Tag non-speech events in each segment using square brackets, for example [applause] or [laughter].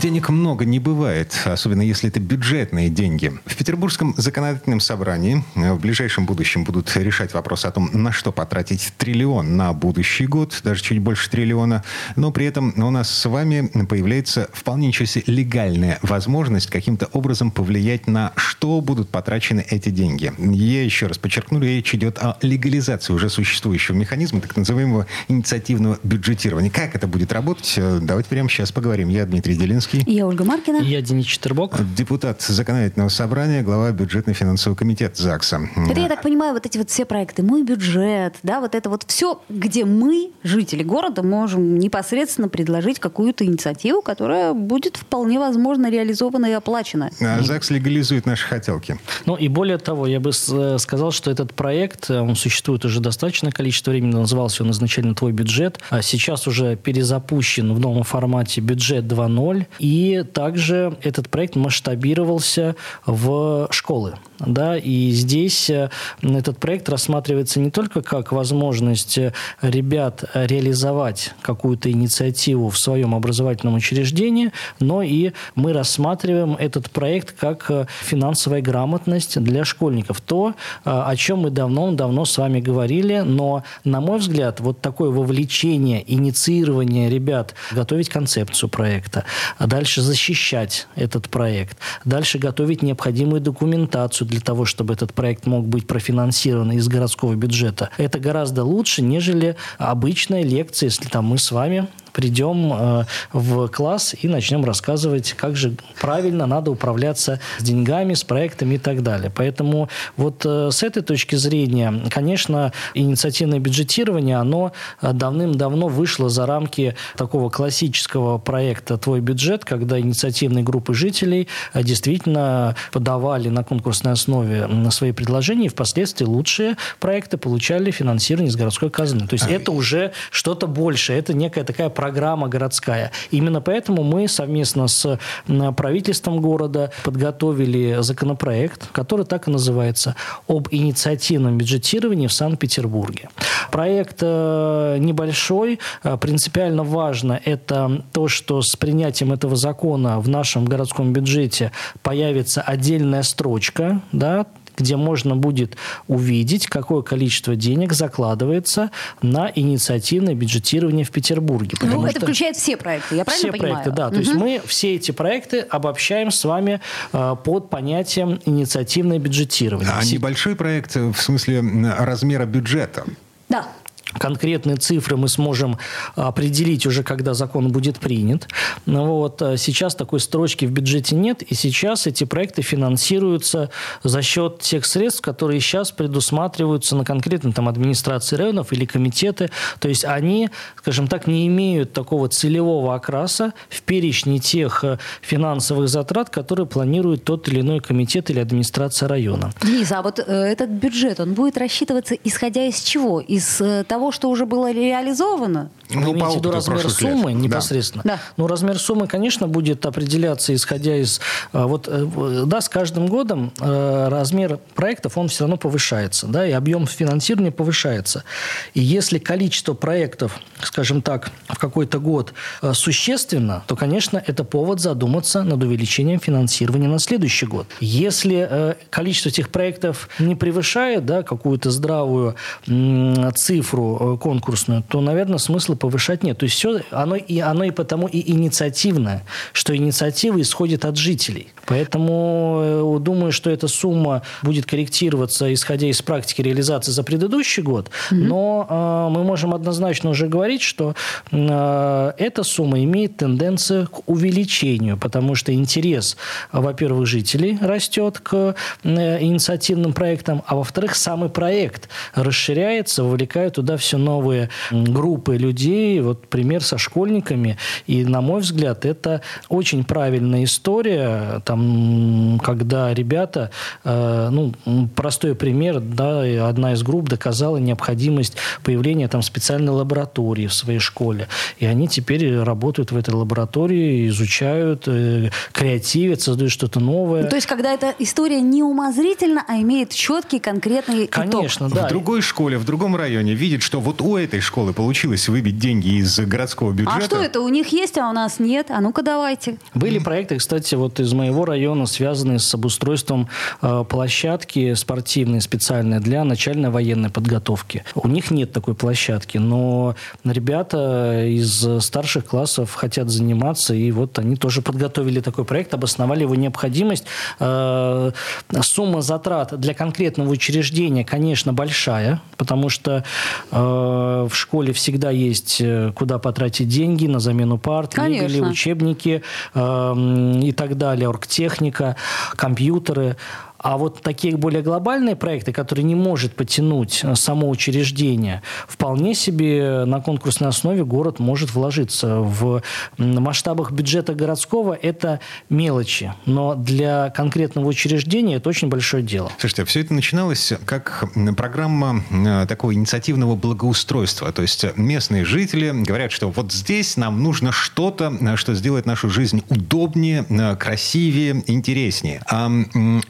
Денег много не бывает, особенно если это бюджетные деньги. В Петербургском законодательном собрании э, в ближайшем будущем будут решать вопрос о том, на что потратить триллион на будущий год, даже чуть больше триллиона. Но при этом у нас с вами появляется вполне себе легальная возможность каким-то образом повлиять на что будут потрачены эти деньги. Я еще раз подчеркну, речь идет о легализации уже существующего механизма, так называемого инициативного бюджетирования. Как это будет работать? Э, давайте прямо сейчас поговорим. Я Дмитрий Делинский. Я Ольга Маркина. Я Денис Четербок. Депутат Законодательного собрания, глава бюджетно-финансового комитета ЗАГСа. Это, я так понимаю, вот эти вот все проекты «Мой бюджет», да, вот это вот все, где мы, жители города, можем непосредственно предложить какую-то инициативу, которая будет вполне возможно реализована и оплачена. А ЗАГС легализует наши хотелки. Ну и более того, я бы э, сказал, что этот проект, э, он существует уже достаточное количество времени, назывался он изначально «Твой бюджет», а сейчас уже перезапущен в новом формате «Бюджет 2.0», и также этот проект масштабировался в школы. Да, и здесь э, этот проект рассматривается не только как возможность э, ребят реализовать какую-то инициативу в своем образовательном учреждении, но и мы рассматриваем этот проект как э, финансовая грамотность для школьников. То, о чем мы давно-давно с вами говорили, но, на мой взгляд, вот такое вовлечение, инициирование ребят готовить концепцию проекта, дальше защищать этот проект, дальше готовить необходимую документацию для того, чтобы этот проект мог быть профинансирован из городского бюджета. Это гораздо лучше, нежели обычная лекция, если там мы с вами придем э, в класс и начнем рассказывать, как же правильно надо управляться с деньгами, с проектами и так далее. Поэтому вот э, с этой точки зрения, конечно, инициативное бюджетирование, оно э, давным-давно вышло за рамки такого классического проекта «Твой бюджет», когда инициативные группы жителей действительно подавали на конкурсной основе свои предложения, и впоследствии лучшие проекты получали финансирование из городской казны. То есть это уже что-то большее, это некая такая программа городская. Именно поэтому мы совместно с правительством города подготовили законопроект, который так и называется «Об инициативном бюджетировании в Санкт-Петербурге». Проект э, небольшой, э, принципиально важно это то, что с принятием этого закона в нашем городском бюджете появится отдельная строчка, да, где можно будет увидеть, какое количество денег закладывается на инициативное бюджетирование в Петербурге. Ну, это включает все проекты, я правильно все понимаю? проекты, да. То есть мы все эти проекты обобщаем с вами э, под понятием инициативное бюджетирование. А небольшой проект в смысле размера бюджета? Да конкретные цифры мы сможем определить уже, когда закон будет принят. Но вот э, сейчас такой строчки в бюджете нет, и сейчас эти проекты финансируются за счет тех средств, которые сейчас предусматриваются на конкретно там администрации районов или комитеты. То есть они, скажем так, не имеют такого целевого окраса в перечне тех э, финансовых затрат, которые планирует тот или иной комитет или администрация района. Денис, а вот э, этот бюджет, он будет рассчитываться исходя из чего? Из э, того, того, что уже было реализовано? Вы ну, имеете в виду размер суммы лет. непосредственно? Да. Ну, размер суммы, конечно, будет определяться, исходя из... А, вот, э, да, с каждым годом э, размер проектов, он все равно повышается, да, и объем финансирования повышается. И если количество проектов, скажем так, в какой-то год э, существенно, то, конечно, это повод задуматься над увеличением финансирования на следующий год. Если количество этих проектов не превышает, да, какую-то здравую цифру Э, конкурсную, то, наверное, смысла повышать нет. То есть все, оно и, оно и потому и инициативное, что инициатива исходит от жителей. Поэтому э, думаю, что эта сумма будет корректироваться, исходя из практики реализации за предыдущий год. Mm-hmm. Но э, мы можем однозначно уже говорить, что э, эта сумма имеет тенденцию к увеличению, потому что интерес, во-первых, жителей растет к э, инициативным проектам, а во-вторых, самый проект расширяется, вовлекая туда все новые группы людей, вот пример со школьниками. И, на мой взгляд, это очень правильная история, там, когда ребята, э, ну, простой пример, да, одна из групп доказала необходимость появления там специальной лаборатории в своей школе. И они теперь работают в этой лаборатории, изучают, э, креативят, создают что-то новое. То есть, когда эта история не умозрительна, а имеет четкий, конкретный Конечно, итог. да. В другой школе, в другом районе видит, что вот у этой школы получилось выбить деньги из городского бюджета. А что это? У них есть, а у нас нет? А ну-ка давайте. Были проекты, кстати, вот из моего района, связанные с обустройством э, площадки спортивной специальной для начальной военной подготовки. У них нет такой площадки, но ребята из старших классов хотят заниматься, и вот они тоже подготовили такой проект, обосновали его необходимость. Э, сумма затрат для конкретного учреждения, конечно, большая, потому что э, в школе всегда есть э, куда потратить деньги на замену парт, Конечно. мебели, учебники э, и так далее, оргтехника, компьютеры. А вот такие более глобальные проекты, которые не может потянуть э, само учреждение, вполне себе на конкурсной основе город может вложиться. В масштабах бюджета городского это мелочи, но для конкретного учреждения это очень большое дело. Слушайте, все это начиналось как программа э, такого инициативного благоустройства. То есть местные жители говорят, что вот здесь нам нужно что-то, э, что сделает нашу жизнь удобнее, красивее, интереснее. А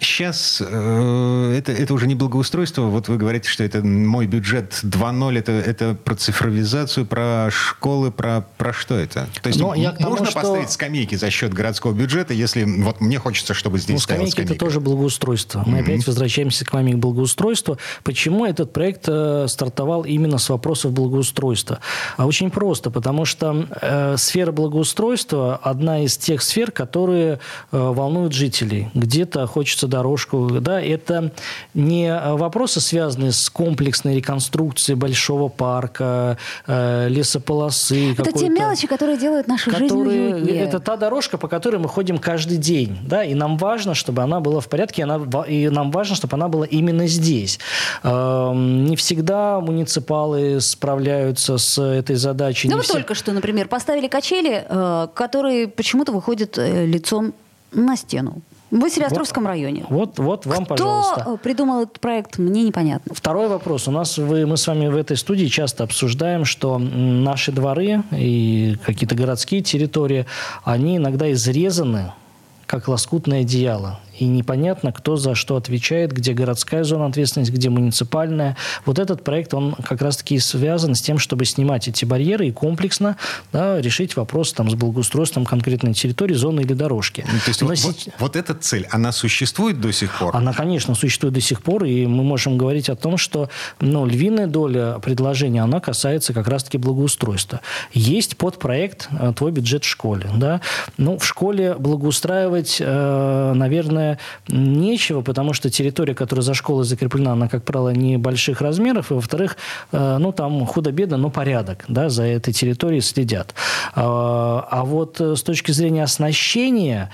сейчас это, это уже не благоустройство. Вот вы говорите, что это мой бюджет 2.0, это, это про цифровизацию, про школы, про, про что это? То есть Но я к тому, можно что- поставить скамейки за счет городского бюджета, если вот мне хочется, чтобы здесь Ну, скамейки это скамейка? тоже благоустройство. Мы опять возвращаемся к вами к благоустройству. Почему этот проект э, стартовал именно с вопросов благоустройства? А очень просто, потому что э, сфера благоустройства одна из тех сфер, которые э, волнуют жителей. Где-то хочется дорожку, да, это не вопросы, связанные с комплексной реконструкцией большого парка, э, лесополосы. Это те мелочи, которые делают нашу жизнь которые уютнее. это та дорожка, по которой мы ходим каждый день, да, и нам важно, чтобы она была в порядке, и, она, и нам важно, чтобы она была именно здесь. Эм, Не всегда муниципалы справляются с этой задачей. Ну все- только что, например, поставили качели, э, которые почему-то выходят э, лицом на стену. В Василиостровском районе. Вот, вот вам, Кто пожалуйста. э, придумал этот проект, мне непонятно. Второй вопрос. У нас вы, мы с вами в этой студии часто обсуждаем, что наши дворы и какие-то городские территории, они иногда изрезаны как лоскутное одеяло. И непонятно, кто за что отвечает, где городская зона ответственности, где муниципальная. Вот этот проект, он как раз-таки связан с тем, чтобы снимать эти барьеры и комплексно да, решить вопрос там, с благоустройством конкретной территории, зоны или дорожки. Ну, То есть Но вот, се- вот- вот эта цель, она существует до сих пор? она, конечно, существует до сих пор, и мы можем говорить о том, что ну, львиная доля предложения, она касается как раз-таки благоустройства. Есть подпроект э, «Твой бюджет в школе». Да? Ну, в школе благоустраивать, э, наверное, нечего, потому что территория, которая за школой закреплена, она, как правило, небольших размеров, и, во-вторых, э, ну, там худо-бедно, но порядок, да, за этой территорией следят. А а вот э, с точки зрения оснащения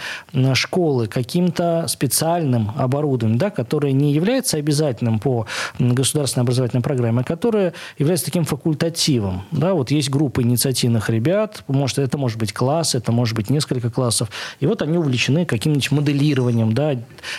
школы каким-то специальным оборудованием, да, которое не является обязательным по государственной образовательной программе, а которое является таким факультативом. Да, вот есть группа инициативных ребят, может, это может быть класс, это может быть несколько классов, и вот они увлечены каким-нибудь моделированием, да,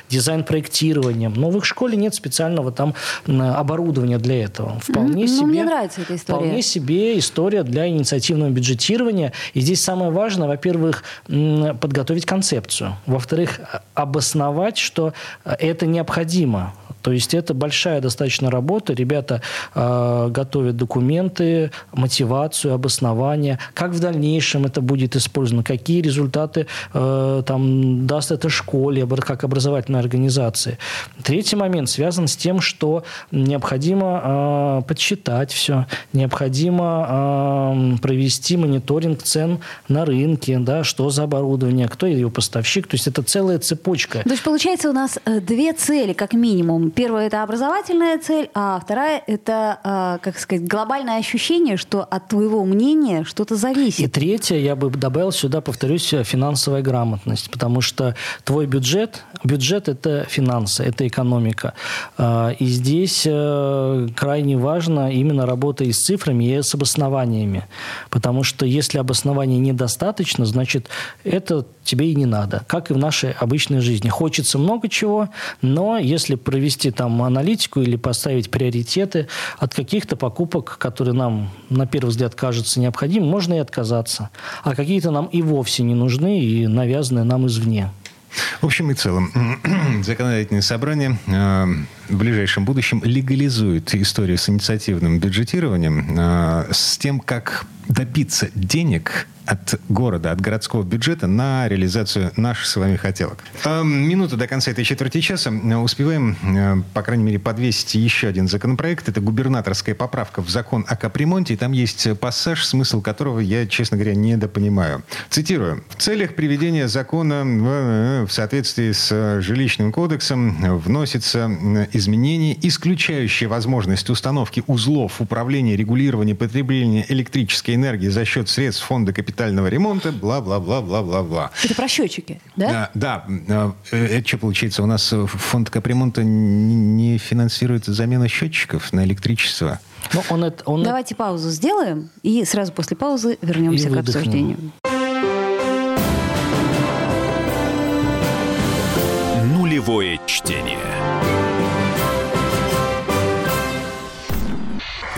дизайн-проектированием. Но в их школе нет специального там оборудования для этого. Вполне Ну, себе, мне нравится эта история. Вполне себе история для инициативного бюджетирования. И здесь самое важное, во-первых, подготовить концепцию. Во-вторых, а- обосновать, что э, это необходимо. То есть это большая достаточно работа. Ребята э, готовят документы, мотивацию, обоснование, как в дальнейшем это будет использовано, какие результаты э, там даст это школе, как образовательной организации. Третий момент связан с тем, что необходимо э, подсчитать все, необходимо э, провести мониторинг цен на рынке, да, что за оборудование, кто его поставщик. То есть это целая цепочка. То есть получается у нас э, две цели как минимум. Первая – это образовательная цель, а вторая – это, а, как сказать, глобальное ощущение, что от твоего мнения что-то зависит. И третье, я бы добавил сюда, повторюсь, финансовая грамотность, потому что твой бюджет, бюджет – это финансы, это экономика. А, и здесь э, крайне важно именно работа и с цифрами, и с обоснованиями, потому что если обоснования недостаточно, значит, это тебе и не надо, как и в нашей обычной жизни. Хочется много чего, но если провести там аналитику или поставить приоритеты от каких-то покупок, которые нам на первый взгляд кажутся необходимыми, можно и отказаться. А какие-то нам и вовсе не нужны и навязаны нам извне. В общем и целом, [clears throat] законодательное собрание э, в ближайшем будущем легализует историю с инициативным бюджетированием, э, с тем, как добиться денег от города, от городского бюджета на реализацию наших с вами хотелок. Минута до конца этой четверти часа. Успеваем, э, по крайней мере, подвесить еще один законопроект. Это губернаторская поправка в закон о капремонте. И там есть пассаж, смысл которого я, честно говоря, недопонимаю. Цитирую. В целях приведения закона в соответствии с жилищным кодексом вносится изменение, исключающее возможность установки узлов управления регулирования потребления электрической энергии за счет средств фонда капитального ремонта, бла-бла-бла-бла-бла-бла. Это про счетчики, да? Да, да. Э, это что получается? У нас фонд капремонта не финансирует замену счетчиков на электричество. Но ну, он это, он Давайте паузу сделаем и сразу после паузы вернемся к обсуждению. Нулевое чтение.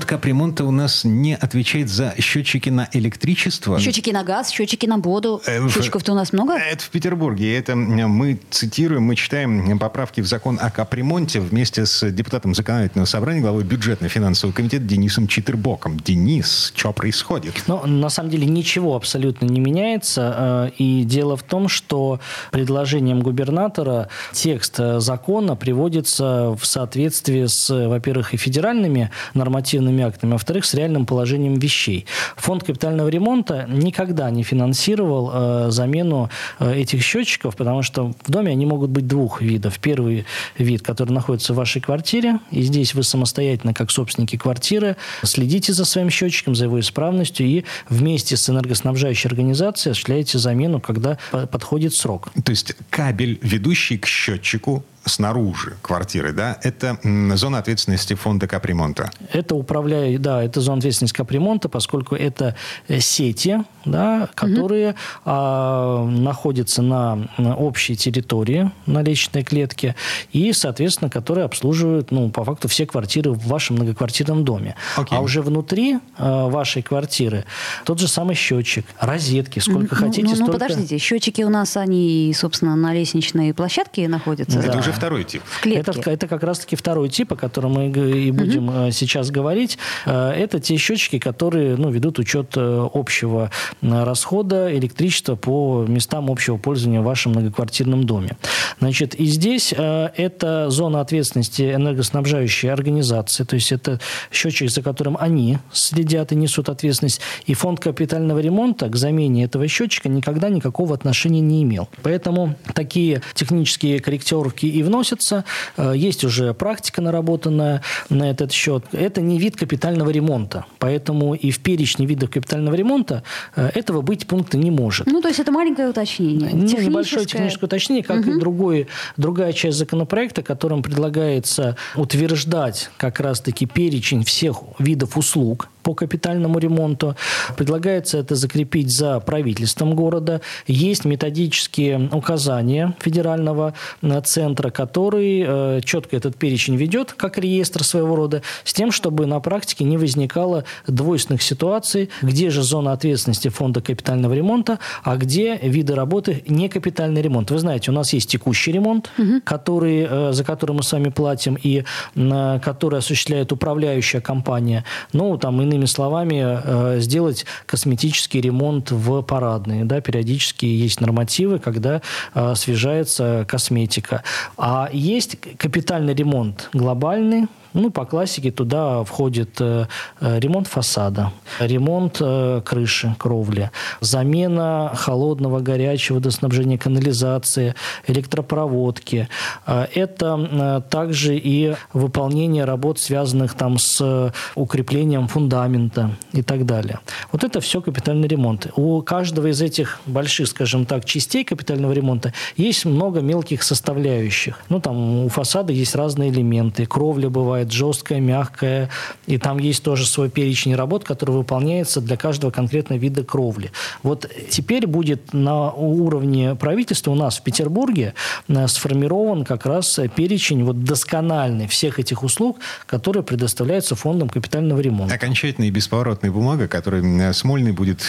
Фонд капремонта у нас не отвечает за счетчики на электричество. Счетчики на газ, счетчики на воду. Э, Счетчиков-то у нас много? Это в Петербурге. Это мы цитируем, мы читаем поправки в закон о капремонте вместе с депутатом законодательного собрания, главой бюджетно-финансового комитета Денисом Читербоком. Денис, что происходит? Ну, на самом деле ничего абсолютно не меняется. Э, и дело в том, что предложением губернатора текст э, закона приводится в соответствии с, во-первых, и федеральными нормативными нормативными актами, а во-вторых, с реальным положением вещей. Фонд капитального ремонта никогда не финансировал э, замену э, этих счетчиков, потому что в доме они могут быть двух видов. Первый вид, который находится в вашей квартире, и здесь вы самостоятельно, как собственники квартиры, следите за своим счетчиком, за его исправностью и вместе с энергоснабжающей организацией осуществляете замену, когда подходит срок. То есть кабель, ведущий к счетчику, снаружи квартиры, да, это зона ответственности фонда капремонта. Это управляет, да, это зона ответственности капремонта, поскольку это э, сети, да, которые угу. а, находятся на, на общей территории, на лестничной клетке, и, соответственно, которые обслуживают, ну, по факту, все квартиры в вашем многоквартирном доме. Окей. А уже внутри а, вашей квартиры тот же самый счетчик, розетки, сколько ну, хотите, ну, ну, столько... подождите, счетчики у нас, они, собственно, на лестничной площадке находятся? Это да. Уже второй тип. Это, это как раз-таки второй тип, о котором мы и будем угу. сейчас говорить. Э, это те счетчики, которые ну, ведут учет э, общего расхода электричества по местам общего пользования в вашем многоквартирном доме. Значит, и здесь это зона ответственности энергоснабжающей организации, то есть это счетчик, за которым они следят и несут ответственность. И фонд капитального ремонта к замене этого счетчика никогда никакого отношения не имел. Поэтому такие технические корректировки и вносятся. Э, есть уже практика наработанная на этот счет. Это не вид капитального ремонта. Поэтому и в перечне видов капитального ремонта э, этого быть пункта не может. Ну, то есть это маленькое уточнение. Ну, небольшое техническое уточнение, как угу. и другой, другая часть законопроекта, которым предлагается утверждать как раз-таки перечень всех видов услуг, по капитальному ремонту. Предлагается это закрепить за правительством города. Есть методические указания федерального э, центра, который э, четко этот перечень ведет, как реестр своего рода, с тем, чтобы на практике не возникало двойственных ситуаций, где же зона ответственности фонда капитального ремонта, а где виды работы не капитальный ремонт. Вы знаете, у нас есть текущий ремонт, угу. который, э, за который мы с вами платим, и который осуществляет управляющая компания. Ну, там, и иными словами, э, сделать косметический ремонт в парадные. Да, периодически есть нормативы, когда э, освежается косметика. А есть капитальный ремонт глобальный, ну, по классике туда входит э, э, ремонт фасада, ремонт э, крыши, кровли, замена холодного, горячего водоснабжения, канализации, электропроводки. Это также и выполнение работ, связанных там с укреплением фундамента и так далее. Вот это все капитальный ремонт. У каждого из этих больших, скажем так, частей капитального ремонта есть много мелких составляющих. Ну, там у фасада есть разные элементы. Кровля бывает бывает жесткая, мягкая, и там есть тоже свой перечень работ, который выполняется для каждого конкретного вида кровли. Вот теперь будет на уровне правительства у нас в Петербурге э, сформирован как раз перечень вот доскональный всех этих услуг, которые предоставляются фондом капитального ремонта. Окончательная и бесповоротная бумага, которую Смольный будет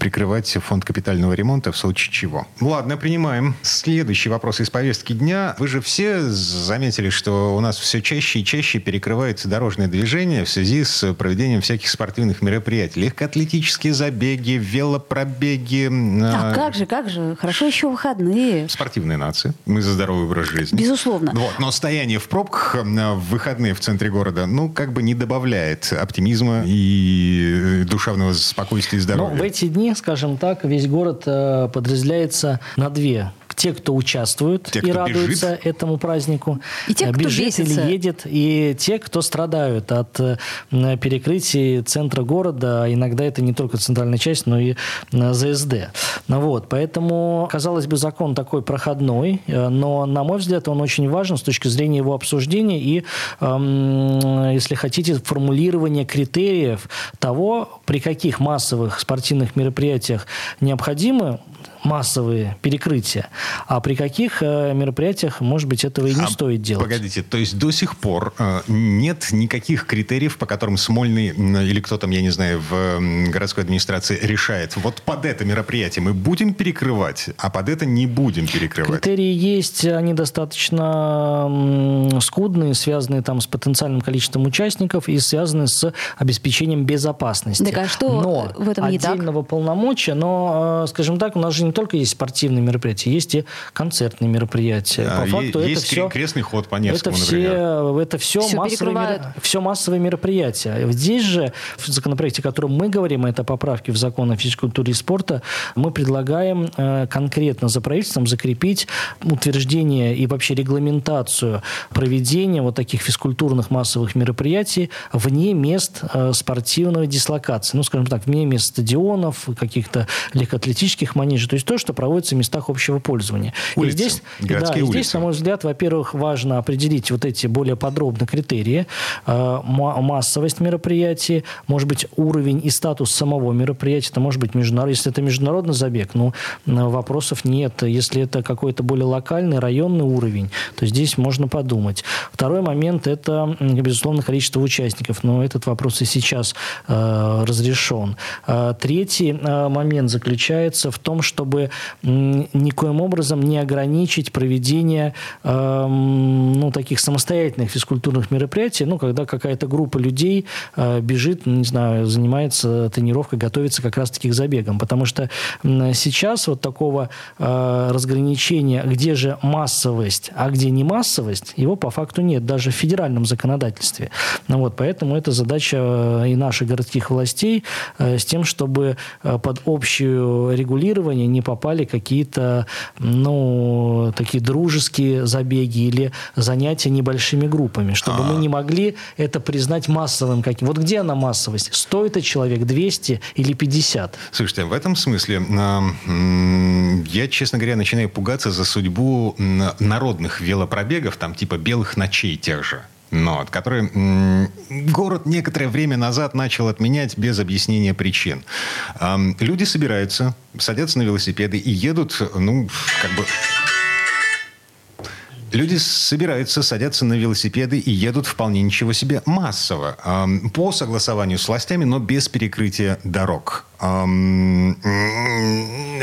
прикрывать фонд капитального ремонта в случае чего. Ладно, принимаем. Следующий вопрос из повестки дня. Вы же все заметили, что у нас все чаще и чаще чаще перекрывается дорожное движение в связи с проведением всяких спортивных мероприятий. Легкоатлетические забеги, велопробеги. А, а как же, как же. Хорошо еще выходные. Спортивные нации. Мы за здоровый образ жизни. Безусловно. Вот. Но стояние в пробках в выходные в центре города, ну, как бы не добавляет оптимизма и душевного спокойствия и здоровья. Но в эти дни, скажем так, весь город э, подразделяется на две те, кто участвуют те, и кто радуются бежит. этому празднику, и те, кто бежит бесится. или едет, и те, кто страдают от э, перекрытия центра города. Иногда это не только центральная часть, но и э, ЗСД. Ну вот, поэтому, казалось бы, закон такой проходной, э, но, на мой взгляд, он очень важен с точки зрения его обсуждения и, эм, если хотите, формулирования критериев того, при каких массовых спортивных мероприятиях необходимо массовые перекрытия. А при каких э, мероприятиях, может быть, этого и не а, стоит делать? Погодите, то есть до сих пор э, нет никаких критериев, по которым Смольный или кто там, я не знаю, в городской администрации решает, вот под это мероприятие мы будем перекрывать, а под это не будем перекрывать? Критерии есть, они достаточно скудные, связанные там с потенциальным количеством участников и связаны с обеспечением безопасности. Так а что но в этом не так? отдельного полномочия, но, э, скажем так, у нас же не только есть спортивные мероприятия, есть и концертные мероприятия. По факту есть это все, крестный ход по Невскому, это все, Это все, все, массовые, все массовые мероприятия. Здесь же, в законопроекте, о котором мы говорим, это поправки в закон о физкультуре и спорта, мы предлагаем э, конкретно за правительством закрепить утверждение и вообще регламентацию проведения вот таких физкультурных массовых мероприятий вне мест э, спортивной дислокации. Ну, скажем так, вне мест стадионов, каких-то легкоатлетических манежей. То есть то, что проводится в местах общего пользования. Улицы, и здесь, да, и здесь, на мой взгляд, во-первых, важно определить вот эти более подробно критерии. Э, массовость мероприятий, может быть, уровень и статус самого мероприятия, это может быть международный. Если это международный забег, ну, вопросов нет. Если это какой-то более локальный, районный уровень, то здесь можно подумать. Второй момент – это, безусловно, количество участников. Но этот вопрос и сейчас э, разрешен. Э, третий э, момент заключается в том, чтобы чтобы никоим образом не ограничить проведение э, ну, таких самостоятельных физкультурных мероприятий, ну, когда какая-то группа людей э, бежит, не знаю, занимается тренировкой, готовится как раз-таки к забегам. Потому что сейчас вот такого э, разграничения, где же массовость, а где не массовость, его по факту нет, даже в федеральном законодательстве. Ну, вот, поэтому это задача э, и наших городских властей э, с тем, чтобы э, под общее регулирование не попали какие-то, ну, такие дружеские забеги или занятия небольшими группами, чтобы А-а-а. мы не могли это признать массовым каким. Вот где она массовость? Стоит это человек 200 или 50? Слушайте, в этом смысле я, честно говоря, начинаю пугаться за судьбу народных велопробегов, там типа белых ночей тех же но, вот, который город некоторое время назад начал отменять без объяснения причин. Люди собираются, садятся на велосипеды и едут, ну, как бы... Люди собираются, садятся на велосипеды и едут вполне ничего себе массово. По согласованию с властями, но без перекрытия дорог.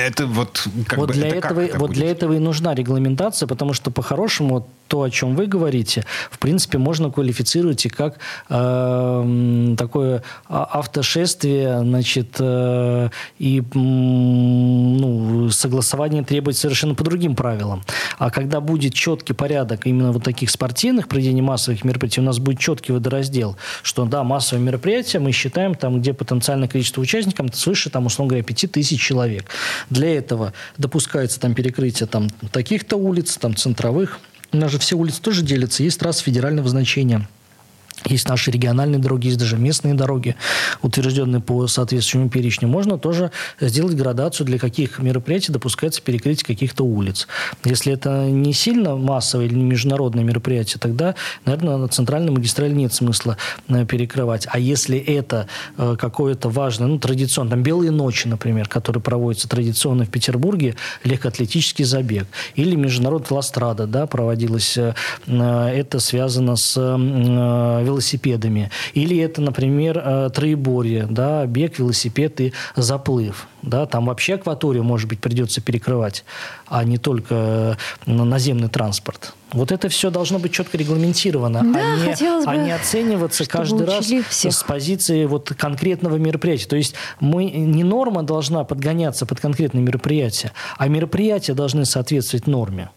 Это вот как вот бы, для это этого, это вот будет? для этого и нужна регламентация, потому что по-хорошему то, о чем вы говорите, в принципе, можно квалифицировать и как э, такое а, автошествие, значит, э, и ну, согласование требует совершенно по другим правилам. А когда будет четкий порядок именно вот таких спортивных проведений массовых мероприятий, у нас будет четкий водораздел, что да, массовые мероприятия мы считаем там, где потенциальное количество участников свыше, там, условно говоря, 5000 человек. Для этого допускается там перекрытие там таких-то улиц, там центровых, у нас же все улицы тоже делятся. Есть трассы федерального значения – есть наши региональные дороги, есть даже местные дороги, утвержденные по соответствующему перечню. Можно тоже сделать градацию, для каких мероприятий допускается перекрытие каких-то улиц. Если это не сильно массовое или международное мероприятие, тогда, наверное, на центральной магистрали нет смысла э, перекрывать. А если это э, какое-то важное, ну, традиционно, там, «Белые ночи», например, которые проводятся традиционно в Петербурге, легкоатлетический забег, или международная ластрада, да, проводилась, э, это связано с велосипедами. Или это, например, э, троеборье, да, бег, велосипед и заплыв. Да, там вообще акваторию, может быть, придется перекрывать, а не только э, наземный транспорт. Вот это все должно быть четко регламентировано, да, а, не, бы, а не оцениваться каждый раз всех. с позиции вот конкретного мероприятия. То есть мы, не норма должна подгоняться под конкретное мероприятие, а мероприятия должны соответствовать норме.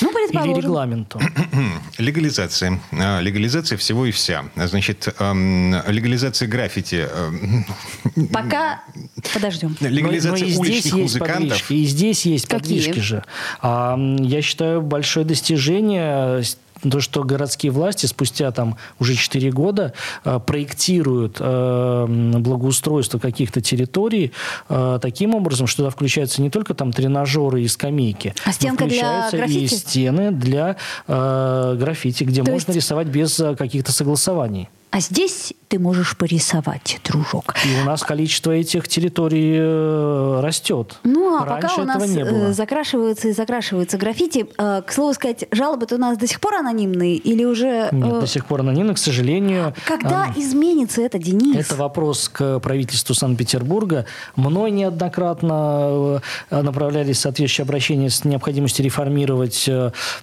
Ну, Или регламенту. [clears throat] Легализация. А, легализация всего и вся. Значит, легализация граффити. Пока подождем. Легализация но, но уличных музыкантов. Подвижки, и здесь есть Какие? подвижки же. Я считаю, большое достижение то, что городские власти спустя там уже 4 года э, проектируют э, благоустройство каких-то территорий э, таким образом, что туда включаются не только там тренажеры и скамейки, а стенка для граффити? и стены для граффити, где то можно есть... рисовать без каких-то согласований. А здесь ты можешь порисовать, дружок. И у нас количество этих территорий э, растет. Ну, а Раньше пока у нас не было. Э, закрашивается и закрашивается граффити. Э, к слову сказать, жалобы-то у нас до сих пор анонимные или уже... Нет, до сих пор анонимные, к сожалению. Когда э, изменится это, Денис? Это вопрос к правительству Санкт-Петербурга. Мной неоднократно направлялись соответствующие обращения с необходимостью реформировать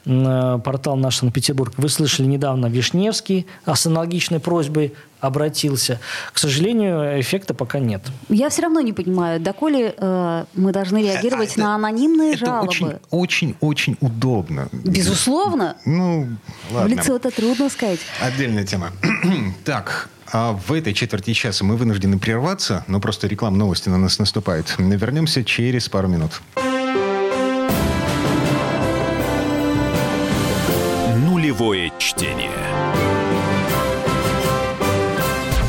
портал «Наш Санкт-Петербург». Вы слышали недавно Вишневский с аналогичной просьбой обратился. К сожалению, эффекта пока нет. Я все равно не понимаю, доколе э, мы должны реагировать это, на анонимные это жалобы. Очень-очень удобно. Безусловно. Ну, ладно. В лицо это трудно сказать. Отдельная тема. [clears throat] так, а в этой четверти часа мы вынуждены прерваться, но просто реклам новости на нас наступает. Вернемся через пару минут. Нулевое чтение.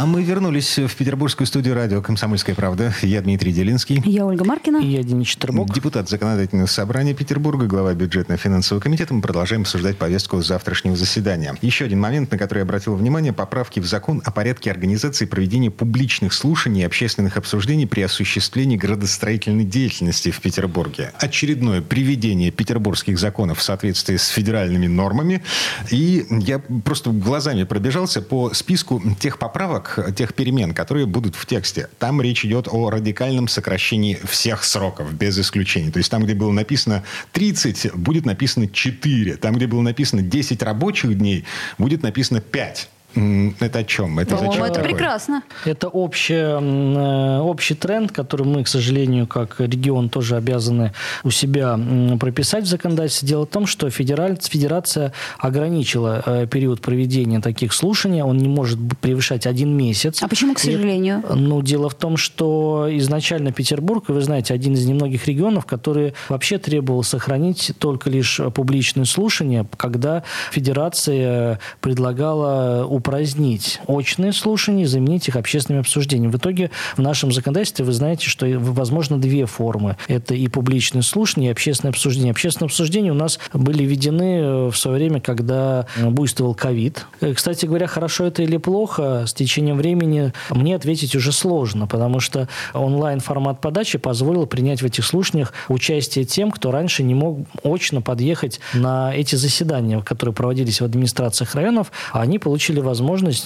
А мы вернулись в петербургскую студию радио «Комсомольская правда». Я Дмитрий Делинский. Я Ольга Маркина. И я Денис Четербок. Депутат Законодательного собрания Петербурга, глава бюджетно-финансового комитета. Мы продолжаем обсуждать повестку завтрашнего заседания. Еще один момент, на который я обратил внимание. Поправки в закон о порядке организации проведения публичных слушаний и общественных обсуждений при осуществлении градостроительной деятельности в Петербурге. Очередное приведение петербургских законов в соответствии с федеральными нормами. И я просто глазами пробежался по списку тех поправок, тех перемен, которые будут в тексте. Там речь идет о радикальном сокращении всех сроков, без исключения. То есть там, где было написано 30, будет написано 4. Там, где было написано 10 рабочих дней, будет написано 5. Это о чем? Это, зачем это прекрасно. Это общий, э, общий тренд, который мы, к сожалению, как регион тоже обязаны у себя прописать в законодательстве. Дело в том, что федерация ограничила э, период проведения таких слушаний. Он не может превышать один месяц. А почему, к сожалению? И, ну, дело в том, что изначально Петербург, вы знаете, один из немногих регионов, который вообще требовал сохранить только лишь публичные слушания, когда федерация предлагала упразднить очные слушания и заменить их общественными обсуждениями. В итоге в нашем законодательстве вы знаете, что возможно две формы. Это и публичное слушание, и общественное обсуждение. Общественное обсуждение у нас были введены э, в свое время, когда буйствовал ковид. Э, кстати говоря, хорошо это или плохо, с течением времени мне ответить уже сложно, потому что онлайн-формат подачи позволил принять в этих слушаниях участие тем, кто раньше не мог очно подъехать на эти заседания, которые проводились в администрациях районов, а они получили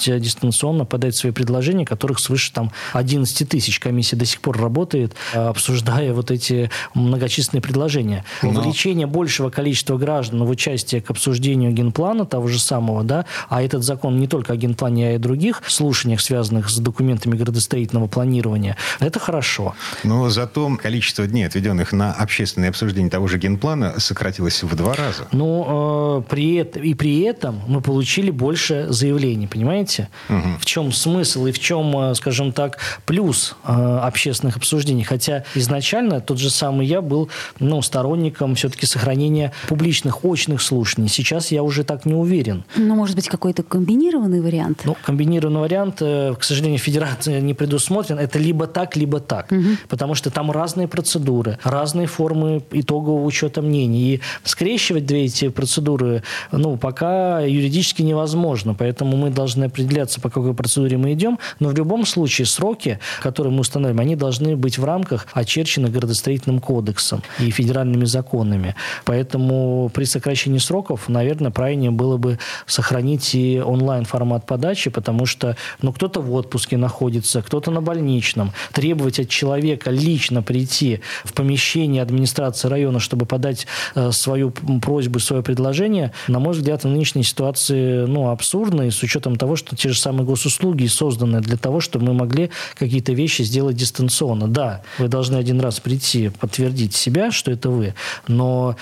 э, дистанционно подать свои предложения, которых свыше там 11 тысяч. Комиссия до сих пор работает, э, обсуждая вот эти многочисленные предложения. Но... Увеличение большего количества граждан в участие к обсуждению генплана того же самого, да, а этот закон не только о генплане, а и других слушаниях, связанных с документами градостроительного планирования, это хорошо. Но зато количество дней, отведенных на общественное обсуждение того же генплана, сократилось в два раза. Ну, э, при и при этом мы получили больше заявлений, понимаете? Угу. В чем смысл и в чем, э, скажем так, плюс э, общественных обсуждений? Хотя изначально тот же самый я был ну, сторонником все-таки сохранения публичных очных слушаний. Сейчас я уже так не уверен. Ну, может быть, какой-то комбинированный вариант? Ну, комбинированный вариант, э, к сожалению, федерация не предусмотрен. Это либо так, либо так. Угу. Потому что там разные процедуры, разные формы итогового учета мнений. И скрещивать две эти процедуры, ну, пока юридически невозможно. Поэтому мы должны определяться, по какой процедуре мы идем. Но в любом случае сроки, которые мы установим, они должны быть в рамках очерченных градостроительным кодексом и федеральными законами. Поэтому при сокращении сроков, наверное, правильнее было бы сохранить и онлайн-формат подачи, потому что ну, кто-то в отпуске находится, кто-то на больничном. Требовать от человека лично прийти в помещение администрации района, чтобы подать э, свою просьбу, свое предложение, на мой взгляд, в нынешней ситуации ну, абсурдно, и с того, что те же самые госуслуги созданы для того, чтобы мы могли какие-то вещи сделать дистанционно. Да, вы должны один раз прийти, подтвердить себя, что это вы, но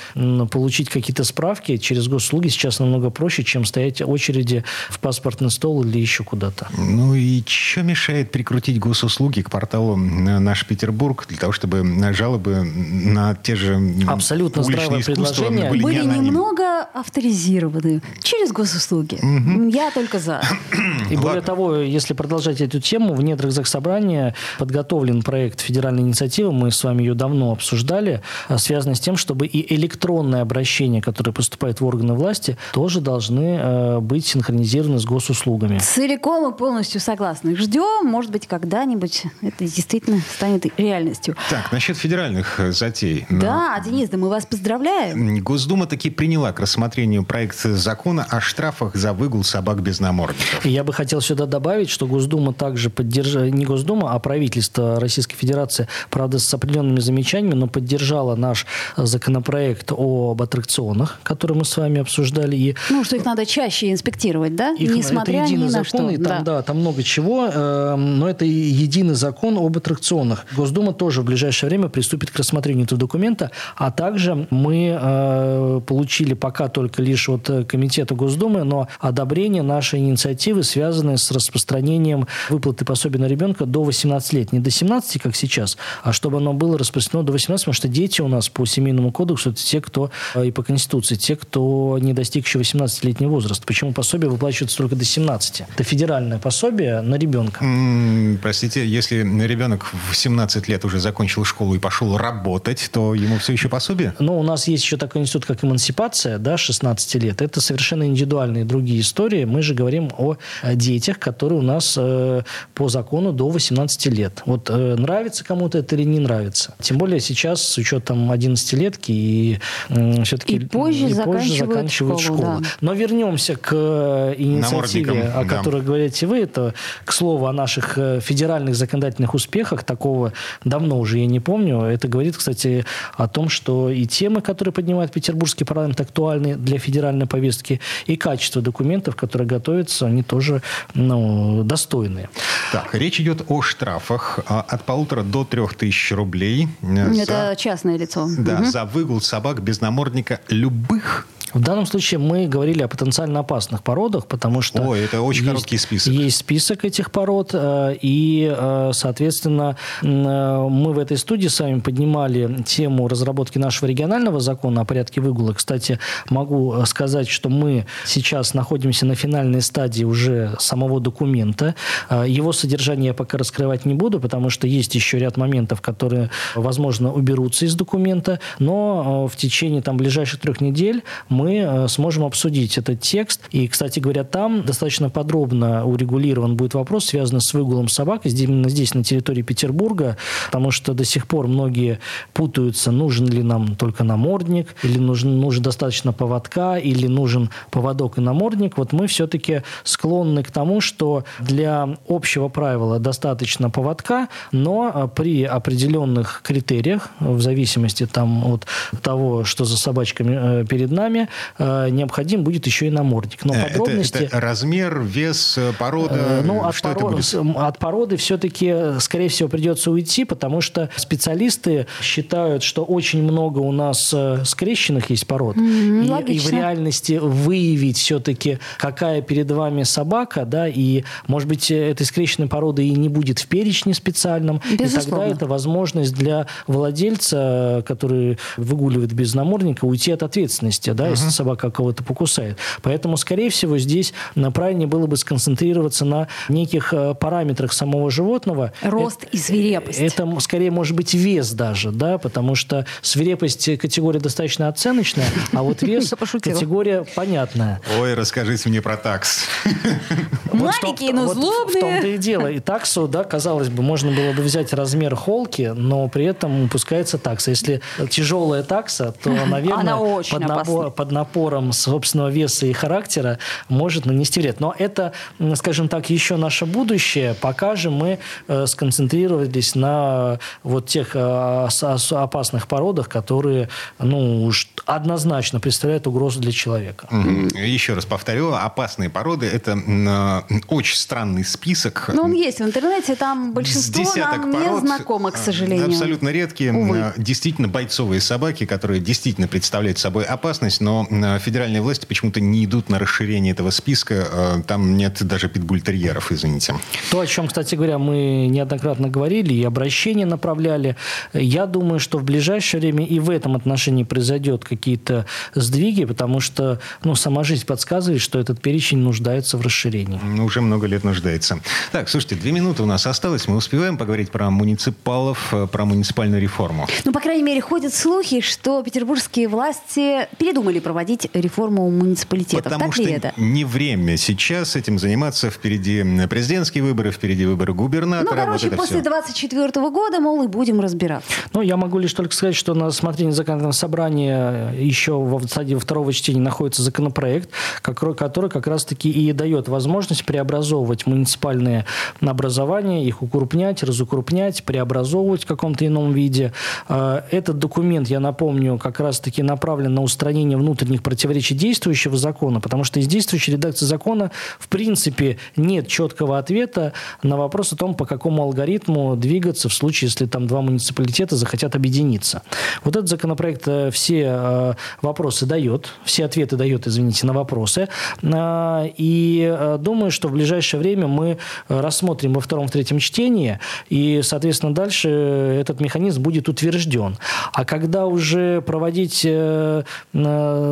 получить какие-то справки через госуслуги сейчас намного проще, чем стоять в очереди в паспортный стол или еще куда-то. Ну и что мешает прикрутить госуслуги к порталу «Наш Петербург» для того, чтобы жалобы на те же Абсолютно здравое предложение. Были, были немного авторизированы через госуслуги. Угу. Я только за. [coughs] И более того, если продолжать эту тему, в недрах Заксобрания подготовлен проект федеральной инициативы, мы с вами ее давно обсуждали, а, связанный с тем, чтобы и электронное обращение, которое поступает в органы власти, тоже должны э, быть синхронизированы с госуслугами. Целиком и полностью согласны. Ждем, может быть, когда-нибудь это действительно станет реальностью. Так, насчет федеральных э, затей. Да, Но... Денис, да мы вас поздравляем. Госдума таки приняла к рассмотрению проект закона о штрафах за выгул собак без намордников. Я бы хотел сюда добавить, что Госдума также поддержала, не Госдума, а правительство Российской Федерации, правда, с определенными замечаниями, но поддержала наш законопроект об аттракционах, который мы с вами обсуждали. И... Ну, что их надо чаще инспектировать, да? Их, Несмотря это ни на закон, что. И там, да. да, там много чего, э, но это единый закон об аттракционах. Госдума тоже в ближайшее время приступит к рассмотрению этого документа, а также мы э, получили пока только лишь от Комитета Госдумы, но одобрение нашей инициативы, связанной с распространением выплаты пособия на ребенка до 18 лет. Не до 17, как сейчас, а чтобы оно было распространено до 18, потому что дети у нас по семейному кодексу это те, кто э, и по Конституции, те, кто не достиг еще 18-летнего возраста. Почему пособие выплачивается только до 17? Это федеральное пособие на ребенка. Mm, простите, если ребенок в 17 лет уже закончил школу и пошел работать, то ему все еще пособие? Ну, у нас есть еще такой институт, как эмансипация, да, 16 лет. Это совершенно индивидуальные другие истории. Мы же говорим о детях, которые у нас э, по закону до 18 лет. Вот э, нравится кому-то это или не нравится. Тем более сейчас с учетом 11-летки и э, все-таки и позже, и позже заканчивают, школу. школу. Да. Но вернемся к э, инициативе, о которой да. говорите вы. Это, к слову, о наших э, федеральных законодательных успехах. Такого давно уже я не помню. Это говорит, кстати, о том, что и темы, которые поднимает Петербургский парламент, актуальны для федеральной повестки, и качество документов, которые готовятся, они тоже ну, достойные. Так, речь идет о штрафах а, от полутора до трех тысяч рублей. Это за, частное лицо. Да, угу. за выгул собак без намордника любых В данном случае мы говорили о потенциально опасных породах, потому что... Ой, это очень есть, короткий список. Есть список этих пород, э, и, э, соответственно, э, мы в этой студии с вами поднимали тему разработки нашего регионального закона о порядке выгула. Кстати, могу сказать, что мы сейчас находимся на финальной стадии уже самого документа. Его содержание я пока раскрывать не буду, потому что есть еще ряд моментов, которые, возможно, уберутся из документа, но в течение там, ближайших трех недель мы сможем обсудить этот текст. И, кстати говоря, там достаточно подробно урегулирован будет вопрос, связанный с выгулом собак, именно здесь, на территории Петербурга, потому что до сих пор многие путаются, нужен ли нам только намордник, или нужен, нужен достаточно поводка, или нужен поводок и намордник. Вот мы все-таки склонны к тому, что для общего правила достаточно поводка, но а, при определенных критериях, в зависимости там, от того, что за собачками э, перед нами, э, необходим будет еще и намордник. Но э, подробности... Это, это размер, вес, порода, ну, от, что пород, это будет? от породы все-таки, скорее всего, придется уйти, потому что специалисты считают, что очень много у нас скрещенных есть пород. Mm-hmm, и, и в реальности выявить все-таки, какая перед вами собака, да, и, может быть, этой скрещенной породы и не будет в перечне специальном. Безусловно. И тогда это возможность для владельца, который выгуливает без намордника, уйти от ответственности, да, uh-huh. если собака кого-то покусает. Поэтому, скорее всего, здесь правильнее было бы сконцентрироваться на неких э, параметрах самого животного. Рост это, и свирепость. Это, скорее, может быть, вес даже, да, потому что свирепость категория достаточно оценочная, а вот [laughs] вес категория понятная. Ой, расскажите мне про такс. [laughs] Маленькие, но злобные. В том-то и дело. И таксу, да, казалось бы, можно было бы взять размер холки, но при этом упускается такса. Если тяжелая такса, то, [laughs] наверное, под, напор, под напором собственного веса и характера может нанести вред. Но это, скажем так, еще наше будущее. Пока же мы э, сконцентрировались на вот тех э, опасных породах, которые, ну, уж однозначно представляют угрозу для человека. Еще раз повторю, опасные породы – это э, очень странный список. Но он есть в интернете, там большинство нам пород, не знакомо, к сожалению. Абсолютно редкие, Увы. действительно бойцовые собаки, которые действительно представляют собой опасность, но федеральные власти почему-то не идут на расширение этого списка. Там нет даже питбультерьеров, извините. То, о чем, кстати говоря, мы неоднократно говорили и обращения направляли. Я думаю, что в ближайшее время и в этом отношении произойдет какие-то сдвиги, потому что ну, сама жизнь подсказывает, что этот перечень нуждается в расширении. Уже много лет нуждается. Так, слушайте, две минуты у нас осталось. Мы успеваем поговорить про муниципалов, э, про муниципальную реформу. Ну, по крайней мере, ходят слухи, что петербургские власти передумали проводить реформу муниципалитетов. Потому так что ли это? не время сейчас этим заниматься. Впереди президентские выборы, впереди выборы губернатора. Ну, короче, вот после 24 года, мол, и будем разбираться. Ну, я могу лишь только сказать, что на рассмотрении законодательного собрания еще в стадии второго чтения находится законопроект, который как раз-таки и дает возможность преобразовывать муниципальные образования, их укрупнять, разукрупнять, преобразовывать в каком-то ином виде. А, этот документ, я напомню, как раз-таки направлен на устранение внутренних противоречий действующего закона, потому что из действующей редакции закона в принципе нет четкого ответа на вопрос о том, по какому алгоритму двигаться в случае, если там два муниципалитета захотят объединиться. Вот этот законопроект э, все э, вопросы дает, все ответы дает, извините, на вопросы. А, и э, думаю, что в ближайшее время мы рассмотрим во втором, в третьем чтении, и, соответственно, дальше этот механизм будет утвержден. А когда уже проводить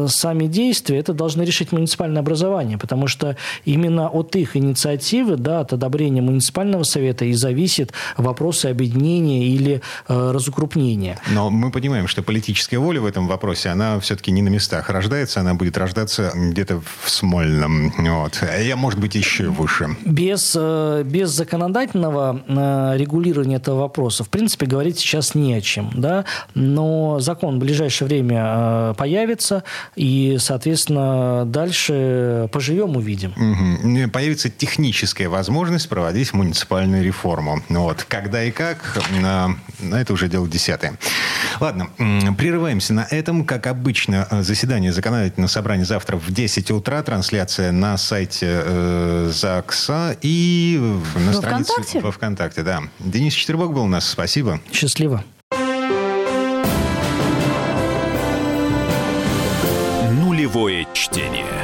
сами действия, это должны решить муниципальное образование, потому что именно от их инициативы, да, от одобрения муниципального совета и зависит вопросы объединения или э, разукрупнения. Но мы понимаем, что политическая воля в этом вопросе, она все-таки не на местах рождается, она будет рождаться где-то в Смольном. Вот. Я, может быть, еще выше. Без, э, без законодательного э, регулирования этого вопроса, в принципе, говорить сейчас не о чем. Да? Но закон в ближайшее время э, появится, и, соответственно, дальше поживем, увидим. Угу. Появится техническая возможность проводить муниципальную реформу. Вот. Когда и как, на, на это уже дело десятое. Ладно, прерываемся на этом. Как обычно, заседание законодательного собрания завтра в 10 утра. Трансляция на сайте э, ЗАГСа и на во странице ВКонтакте? во ВКонтакте. Да. Денис Четербок был у нас. Спасибо. Счастливо. Полевое чтение.